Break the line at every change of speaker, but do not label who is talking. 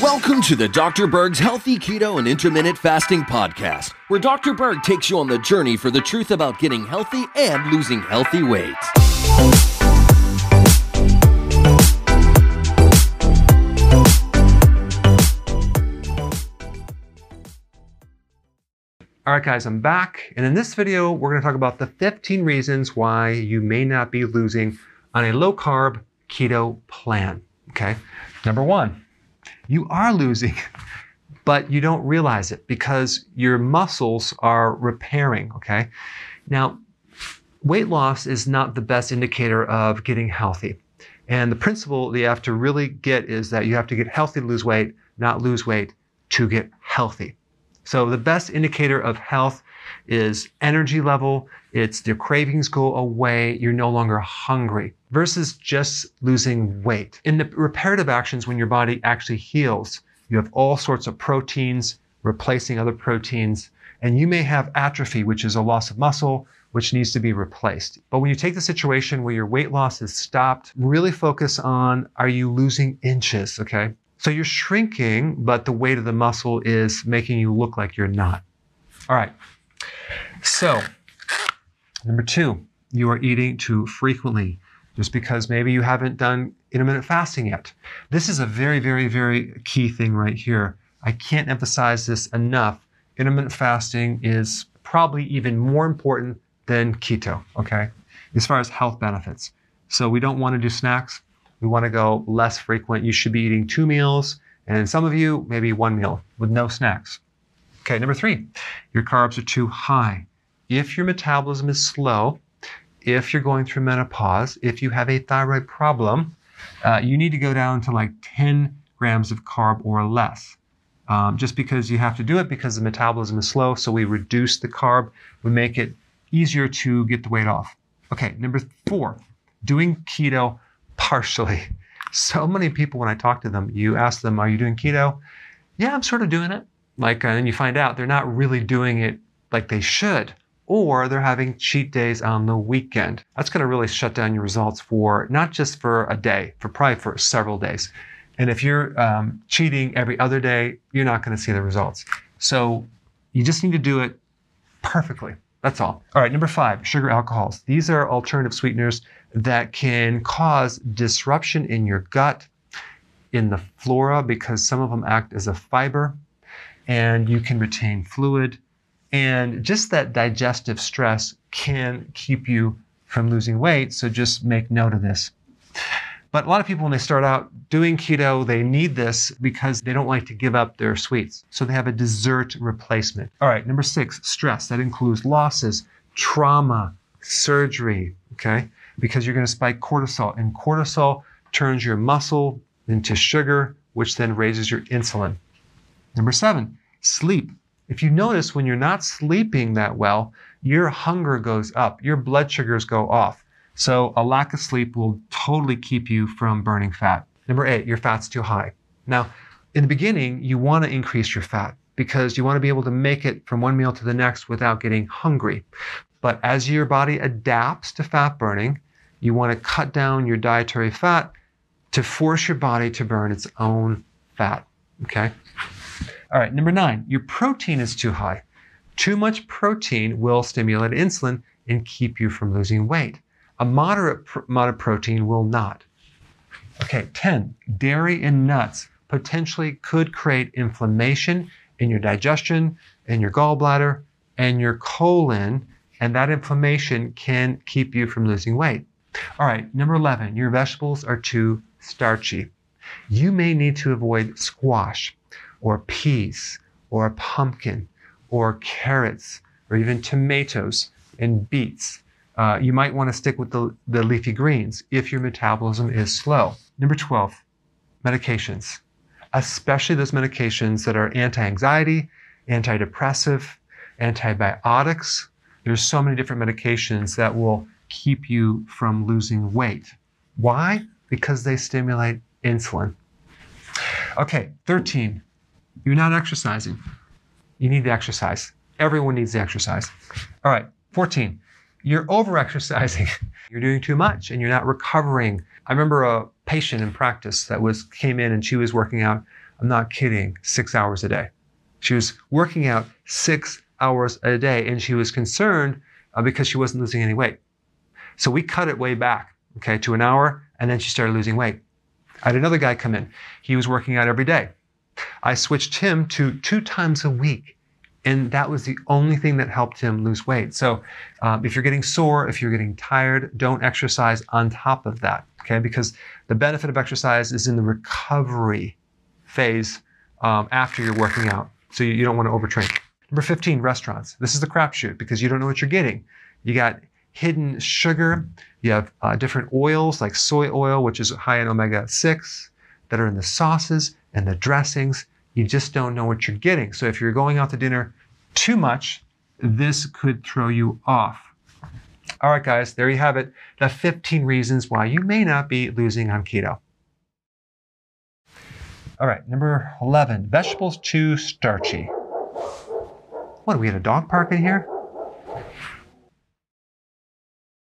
Welcome to the Dr. Berg's Healthy Keto and Intermittent Fasting Podcast, where Dr. Berg takes you on the journey for the truth about getting healthy and losing healthy weight.
All right, guys, I'm back. And in this video, we're going to talk about the 15 reasons why you may not be losing on a low carb keto plan. Okay. Number one, you are losing, but you don't realize it because your muscles are repairing. Okay. Now, weight loss is not the best indicator of getting healthy. And the principle that you have to really get is that you have to get healthy to lose weight, not lose weight to get healthy. So the best indicator of health is energy level. It's your cravings go away. You're no longer hungry versus just losing weight. In the reparative actions, when your body actually heals, you have all sorts of proteins replacing other proteins, and you may have atrophy, which is a loss of muscle, which needs to be replaced. But when you take the situation where your weight loss is stopped, really focus on are you losing inches, okay? So you're shrinking, but the weight of the muscle is making you look like you're not. All right. So, number two, you are eating too frequently just because maybe you haven't done intermittent fasting yet. This is a very, very, very key thing right here. I can't emphasize this enough. Intermittent fasting is probably even more important than keto, okay, as far as health benefits. So we don't want to do snacks. We want to go less frequent. You should be eating two meals, and some of you, maybe one meal with no snacks. Okay, number three, your carbs are too high. If your metabolism is slow, if you're going through menopause, if you have a thyroid problem, uh, you need to go down to like 10 grams of carb or less. Um, just because you have to do it because the metabolism is slow, so we reduce the carb, we make it easier to get the weight off. Okay, number four, doing keto partially. So many people, when I talk to them, you ask them, Are you doing keto? Yeah, I'm sort of doing it. Like, and you find out they're not really doing it like they should, or they're having cheat days on the weekend. That's going to really shut down your results for not just for a day, for probably for several days. And if you're um, cheating every other day, you're not going to see the results. So you just need to do it perfectly. That's all. All right, number five, sugar alcohols. These are alternative sweeteners that can cause disruption in your gut, in the flora, because some of them act as a fiber, and you can retain fluid. And just that digestive stress can keep you from losing weight. So just make note of this. But a lot of people, when they start out doing keto, they need this because they don't like to give up their sweets. So they have a dessert replacement. All right, number six, stress. That includes losses, trauma, surgery, okay? Because you're going to spike cortisol, and cortisol turns your muscle into sugar, which then raises your insulin. Number seven, sleep. If you notice when you're not sleeping that well, your hunger goes up, your blood sugars go off. So a lack of sleep will totally keep you from burning fat. Number eight, your fat's too high. Now, in the beginning, you want to increase your fat because you want to be able to make it from one meal to the next without getting hungry. But as your body adapts to fat burning, you want to cut down your dietary fat to force your body to burn its own fat. Okay? All right, number nine, your protein is too high. Too much protein will stimulate insulin and keep you from losing weight. A moderate amount of protein will not. Okay, 10. Dairy and nuts potentially could create inflammation in your digestion, in your gallbladder, and your colon, and that inflammation can keep you from losing weight. All right, number 11. Your vegetables are too starchy. You may need to avoid squash or peas or pumpkin or carrots or even tomatoes and beets uh, you might want to stick with the, the leafy greens if your metabolism is slow. Number 12, medications, especially those medications that are anti anxiety, antidepressive, antibiotics. There's so many different medications that will keep you from losing weight. Why? Because they stimulate insulin. Okay, 13, you're not exercising. You need the exercise. Everyone needs the exercise. All right, 14, you're over exercising. you're doing too much and you're not recovering. I remember a, patient in practice that was came in and she was working out, I'm not kidding, six hours a day. She was working out six hours a day and she was concerned uh, because she wasn't losing any weight. So we cut it way back, okay, to an hour, and then she started losing weight. I had another guy come in. He was working out every day. I switched him to two times a week. And that was the only thing that helped him lose weight. So um, if you're getting sore, if you're getting tired, don't exercise on top of that, okay? Because the benefit of exercise is in the recovery phase um, after you're working out. So you, you don't want to overtrain. Number 15, restaurants. This is the crapshoot because you don't know what you're getting. You got hidden sugar. You have uh, different oils like soy oil, which is high in omega 6, that are in the sauces and the dressings you just don't know what you're getting. So if you're going out to dinner too much, this could throw you off. All right, guys, there you have it. The 15 reasons why you may not be losing on keto. All right, number 11, vegetables too starchy. What, are we at a dog park in here?